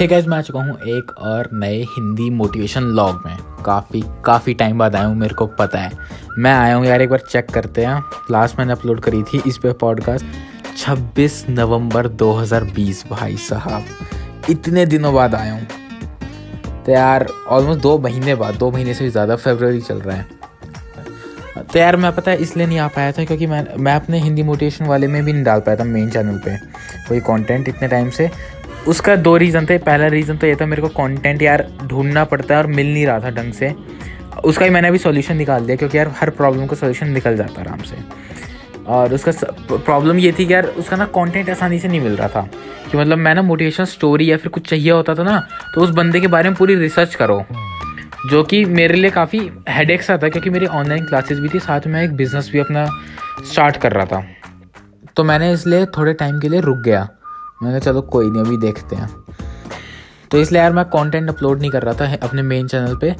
Hey guys मैं आ चुका हूँ एक और नए हिंदी मोटिवेशन लॉग में। काफ़ी काफ़ी टाइम बाद आया हूँ, मेरे को पता है। मैं आया हूँ यार, एक बार चेक करते हैं। लास्ट मैंने अपलोड करी थी इस पे पॉडकास्ट 26 नवंबर 2020 भाई साहब। इतने दिनों बाद आया हूँ। तो यार ऑलमोस्ट दो महीने बाद, दो महीने से भी ज़्यादा फेबररी चल रहा है। तो यार, मैं पता है इसलिए नहीं आ पाया था क्योंकि मैं मैं अपने हिंदी मोटिवेशन वाले में भी नहीं डाल पाया था मेन चैनल पे। कोई कंटेंट इतने टाइम से। उसका दो रीज़न थे। पहला रीज़न तो ये था, मेरे को कंटेंट यार ढूंढना पड़ता है और मिल नहीं रहा था ढंग से। उसका ही मैंने अभी सॉल्यूशन निकाल दिया, क्योंकि यार हर प्रॉब्लम का सॉल्यूशन निकल जाता आराम से। और उसका प्रॉब्लम ये थी कि यार उसका ना कंटेंट आसानी से नहीं मिल रहा था। कि मतलब मैं ना मोटिवेशन स्टोरी या फिर कुछ चाहिए होता था ना तो उस बंदे के बारे में पूरी रिसर्च करो। जो कि मेरे लिए काफ़ी हेड सा था, क्योंकि मेरी ऑनलाइन क्लासेस भी थी, साथ में एक बिज़नेस भी अपना स्टार्ट कर रहा था। तो मैंने इसलिए थोड़े टाइम के लिए रुक गया। मैंने चलो, कोई नहीं, अभी देखते हैं. तो इसलिए यार मैं कंटेंट अपलोड नहीं कर रहा था अपने मेन चैनल पे।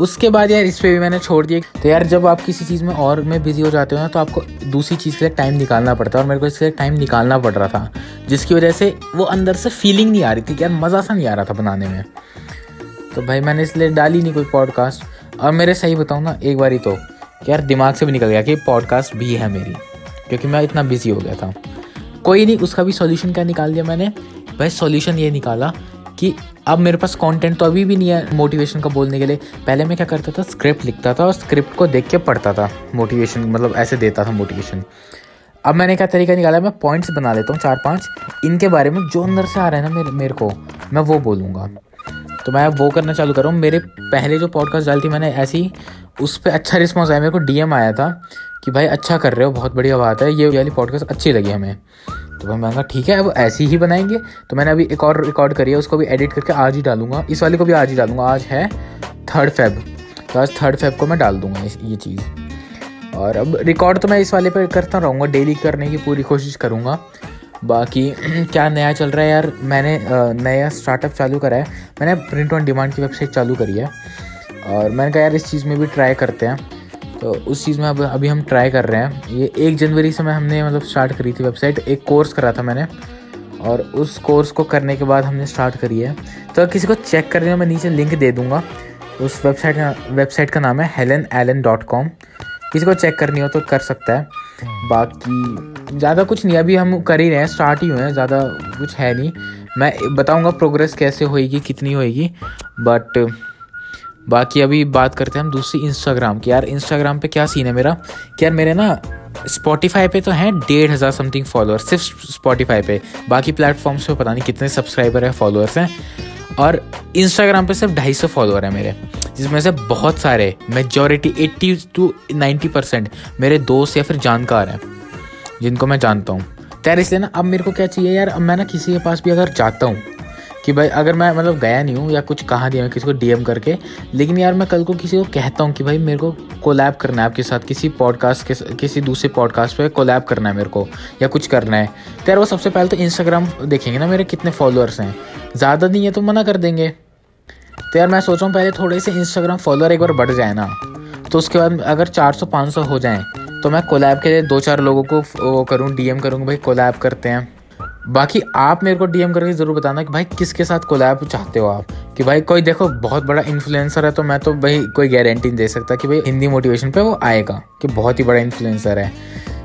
उसके बाद यार इस पर भी मैंने छोड़ दिया। तो यार, जब आप किसी चीज़ में और में बिज़ी हो जाते हो ना तो आपको दूसरी चीज़ के लिए टाइम निकालना पड़ता है और मेरे को इसके लिए टाइम निकालना पड़ रहा था, जिसकी वजह से वो अंदर से फीलिंग नहीं आ रही थी कि यार मज़ा सा नहीं आ रहा था बनाने में। तो भाई, मैंने इसलिए डाली नहीं कोई पॉडकास्ट और मेरे सही बताऊँ ना, एक बार तो यार दिमाग से भी निकल गया कि पॉडकास्ट भी है मेरी, क्योंकि मैं इतना बिज़ी हो गया था। कोई नहीं, उसका भी सॉल्यूशन क्या निकाल दिया मैंने? भाई सॉल्यूशन ये निकाला कि अब मेरे पास कंटेंट तो अभी भी नहीं है मोटिवेशन का बोलने के लिए। पहले मैं क्या करता था? स्क्रिप्ट लिखता था और स्क्रिप्ट को देख के पढ़ता था मोटिवेशन मतलब ऐसे देता था मोटिवेशन अब मैंने क्या तरीका निकाला? मैं पॉइंट्स बना लेता हूँ, चार पाँच। इनके बारे में जो अंदर से आ रहा है ना मेरे मेरे को, मैं वो बोलूँगा। तो मैं वो करना चालू कर रहा हूँ। मेरे पहले जो पॉडकास्ट डाली थी मैंने ऐसी, उस पर अच्छा रिस्पॉन्स आया। मेरे को डीएम आया था कि भाई अच्छा कर रहे हो, बहुत बढ़िया बात है। ये वाली पॉडकास्ट अच्छी लगी हमें। तो मैं कहा, ठीक है, अब ऐसी ही बनाएँगे। तो मैंने अभी एक और रिकॉर्ड करी है, उसको भी एडिट करके आज ही डालूँगा। इस वाले को भी आज ही डालूँगा। आज है थर्ड फेब तो आज थर्ड फेब को मैं डाल दूँगा ये चीज़। और अब रिकॉर्ड तो मैं इस वाले पर करता रहूँगा। डेली करने की पूरी कोशिश करूँगा। बाकी, क्या नया चल रहा है यार? मैंने नया स्टार्टअप चालू करा है। मैंने प्रिंट ऑन डिमांड की वेबसाइट चालू करी है। और मैंने कहा यार, इस चीज़ में भी ट्राई करते हैं। तो उस चीज़ में अब, अभी हम ट्राई कर रहे हैं। ये एक जनवरी से मैं, हमने मतलब स्टार्ट करी थी वेबसाइट एक कोर्स करा था मैंने। और उस कोर्स को करने के बाद हमने स्टार्ट करी है। तो किसी को चेक करने में नीचे लिंक दे दूँगा। उस वेबसाइट का वेबसाइट का नाम है हेलन एलन डॉट कॉम किसी को चेक करनी हो तो कर सकता है। बाकी ज़्यादा कुछ नहीं, अभी हम कर ही रहे हैं स्टार्ट ही हुए हैं, ज़्यादा कुछ है नहीं। मैं बताऊँगा प्रोग्रेस कैसे होएगी, कितनी होएगी बट बाकी अभी बात करते हैं हम दूसरी इंस्टाग्राम की। यार इंस्टाग्राम पे क्या सीन है मेरा? कि यार मेरे ना स्पॉटीफाई पे तो हैं डेढ़ हज़ार समथिंग फॉलोअर्स सिर्फ़ स्पॉटीफाई पे। बाकी प्लेटफॉर्म्स पे पता नहीं कितने सब्सक्राइबर है फॉलोअर्स हैं। और इंस्टाग्राम पे सिर्फ़ ढाई सौ फॉलोअर है मेरे, जिसमें से बहुत सारे majority eighty two ninety percent मेरे दोस्त या फिर जानकार हैं, जिनको मैं जानता हूँ। तैर इसलिए ना, अब मेरे को क्या चाहिए यार? अब मैं ना किसी के पास भी अगर जाता हूँ कि भाई, अगर मैं मतलब गया नहीं हूँ या कुछ कहा दिया मैं किसी को डीएम करके, लेकिन यार मैं कल को किसी को कहता हूँ कि भाई, मेरे को कोलैब करना है आपके साथ, किसी पॉडकास्ट के किसी दूसरे पॉडकास्ट पे कोलैब करना है मेरे को, या कुछ करना है। तो यार वो सबसे पहले तो इंस्टाग्राम देखेंगे ना मेरे, कितने फॉलोअर्स हैं। ज़्यादा नहीं है तो मना कर देंगे। तो यार मैं सोच रहा हूँ, पहले थोड़े से इंस्टाग्राम फॉलोअर एक बार बढ़ जाए ना तो उसके बाद अगर चार सौ, पाँच सौ हो जाए तो मैं कोलैब के लिए दो चार लोगों को वो करूँ डीएम करूँगा, भाई कोलैब करते हैं। बाकी आप मेरे को डीएम करके ज़रूर बताना कि भाई किसके साथ कोलैब चाहते हो आप? कि भाई कोई देखो, बहुत बड़ा इन्फ्लुएंसर है तो मैं तो भाई कोई गारंटी नहीं दे सकता कि भाई हिंदी मोटिवेशन पे वो आएगा, कि बहुत ही बड़ा इन्फ्लुएंसर है।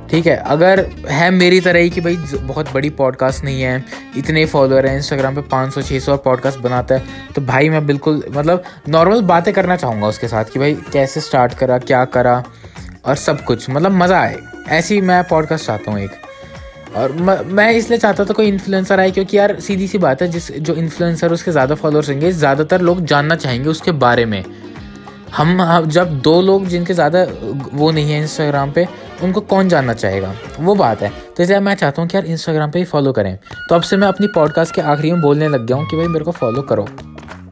ठीक है, अगर है मेरी तरह ही कि भाई बहुत बड़ी पॉडकास्ट नहीं है, इतने फॉलोअर हैं इंस्टाग्राम पे 500 600 और पॉडकास्ट बनाता है तो भाई मैं बिल्कुल मतलब नॉर्मल बातें करना चाहूँगा उसके साथ कि भाई कैसे स्टार्ट करा, क्या करा, और सब कुछ मतलब मज़ा आए। ऐसी मैं पॉडकास्ट चाहता हूँ एक। और मैं इसलिए चाहता था कोई इन्फ्लुएंसर आए, क्योंकि यार सीधी सी बात है, जिस, जो इन्फ्लुएंसर उसके ज़्यादा फॉलोअर्स होंगे, ज़्यादातर लोग जानना चाहेंगे उसके बारे में। हम जब दो लोग जिनके ज़्यादा वो नहीं है इंस्टाग्राम पे, उनको कौन जानना चाहेगा? वो बात है। तो इसलिए मैं चाहता हूँ कि यार इंस्टाग्राम पे ही फॉलो करें। तो अब से मैं अपनी पॉडकास्ट के आखिरी में बोलने लग गया हूँ कि भाई मेरे को फॉलो करो।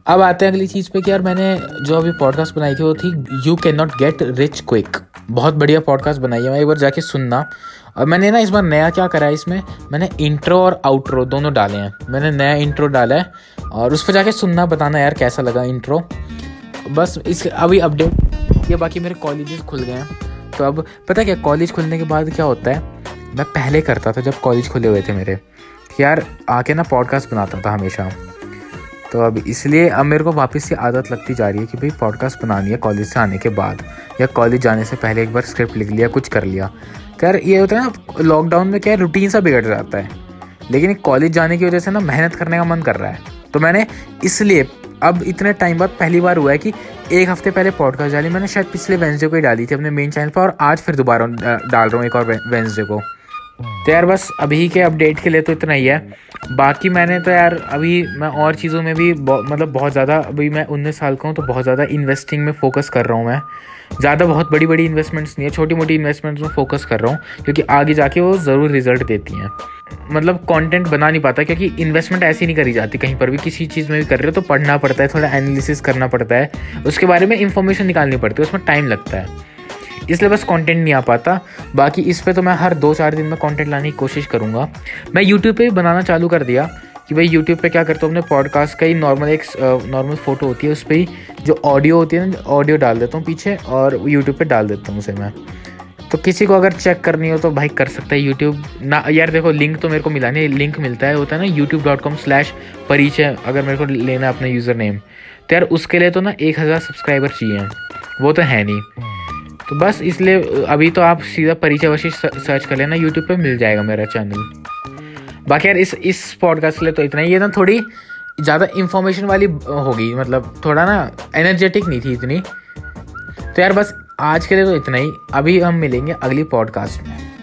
अब आते हैं अगली चीज़ पे कि यार मैंने जो अभी पॉडकास्ट बनाई थी, वो थी you can not get rich quick बहुत बढ़िया पॉडकास्ट बनाई है। एक बार जाके सुनना। और मैंने ना इस बार नया क्या करा है इसमें? मैंने इंट्रो और आउट्रो दोनों डाले हैं। मैंने नया इंट्रो डाला है और उस पर जाके सुनना, बताना यार कैसा लगा इंट्रो बस इस अभी अपडेट ये बाकी मेरे कॉलेजेस खुल गए हैं। तो अब पता क्या कॉलेज खुलने के बाद क्या होता है? मैं पहले करता था जब कॉलेज खुले हुए थे मेरे। यार आके ना पॉडकास्ट बनाता था हमेशा। तो अब इसलिए अब मेरे को वापस ये आदत लगती जा रही है कि भाई पॉडकास्ट बनानी है कॉलेज से आने के बाद, या कॉलेज जाने से पहले एक बार स्क्रिप्ट लिख लिया, कुछ कर लिया। तो यार ये होता है ना लॉकडाउन में क्या रूटीन सा बिगड़ जाता है। लेकिन कॉलेज जाने की वजह से ना मेहनत करने का मन कर रहा है। तो मैंने इसलिए अब इतने टाइम बाद पहली बार हुआ है कि एक हफ़्ते पहले पॉडकास्ट डाली। मैंने शायद पिछले वेंसडे को ही डाली थी अपने मेन चैनल पर, और आज फिर दोबारा डाल रहा हूँ एक और वेंसडे को। तो यार बस अभी के अपडेट के लिए तो इतना ही है। बाकी मैंने तो यार अभी मैं और चीज़ों में भी मतलब बहुत ज़्यादा, अभी मैं उन्नीस साल का हूँ तो बहुत ज़्यादा इन्वेस्टिंग में फोकस कर रहा हूँ मैं। ज़्यादा बहुत बड़ी बड़ी इन्वेस्टमेंट्स नहीं है छोटी मोटी इन्वेस्टमेंट्स में फोकस कर रहा हूँ, क्योंकि आगे जाके वो ज़रूर रिज़ल्ट देती हैं। मतलब कंटेंट बना नहीं पाता, क्योंकि इन्वेस्टमेंट ऐसी नहीं करी जाती, कहीं पर भी किसी चीज़ में भी कर रहे हो तो पढ़ना पड़ता है, थोड़ा एनालिसिस करना पड़ता है। उसके बारे में इंफॉर्मेशन निकालनी पड़ती है, उसमें टाइम लगता है। इसलिए बस कंटेंट नहीं आ पाता। बाकी इस पर तो मैं हर दो चार दिन में कंटेंट लाने की कोशिश करूँगा। मैं यूट्यूब पे भी बनाना चालू कर दिया कि भाई यूट्यूब पे क्या करता हूँ, अपने पॉडकास्ट का ही नॉर्मल एक नॉर्मल फ़ोटो होती है, उस पर ही जो ऑडियो होती है ना ऑडियो डाल देता हूँ पीछे और यूट्यूब पे डाल देता हूँ उसे मैं। तो किसी को अगर चेक करनी हो तो भाई कर सकता है यूट्यूब ना, यार देखो लिंक तो मेरे को मिला नहीं लिंक मिलता है, होता है ना यूट्यूब डॉट कॉम स्लैश परिचय अगर मेरे को लेना है अपना यूज़र नेम तो यार उसके लिए तो ना एक हज़ार सब्सक्राइबर चाहिए, वो तो है नहीं। तो बस इसलिए, अभी तो आप सीधा परिचय वशिष सर्च कर लेना यूट्यूब पे मिल जाएगा मेरा चैनल बाकी यार इस इस पॉडकास्ट के लिए तो इतना ही, ये ना थोड़ी ज़्यादा इंफॉर्मेशन वाली होगी मतलब थोड़ा ना एनर्जेटिक नहीं थी इतनी। तो यार बस आज के लिए तो इतना ही, अभी हम मिलेंगे अगली पॉडकास्ट में।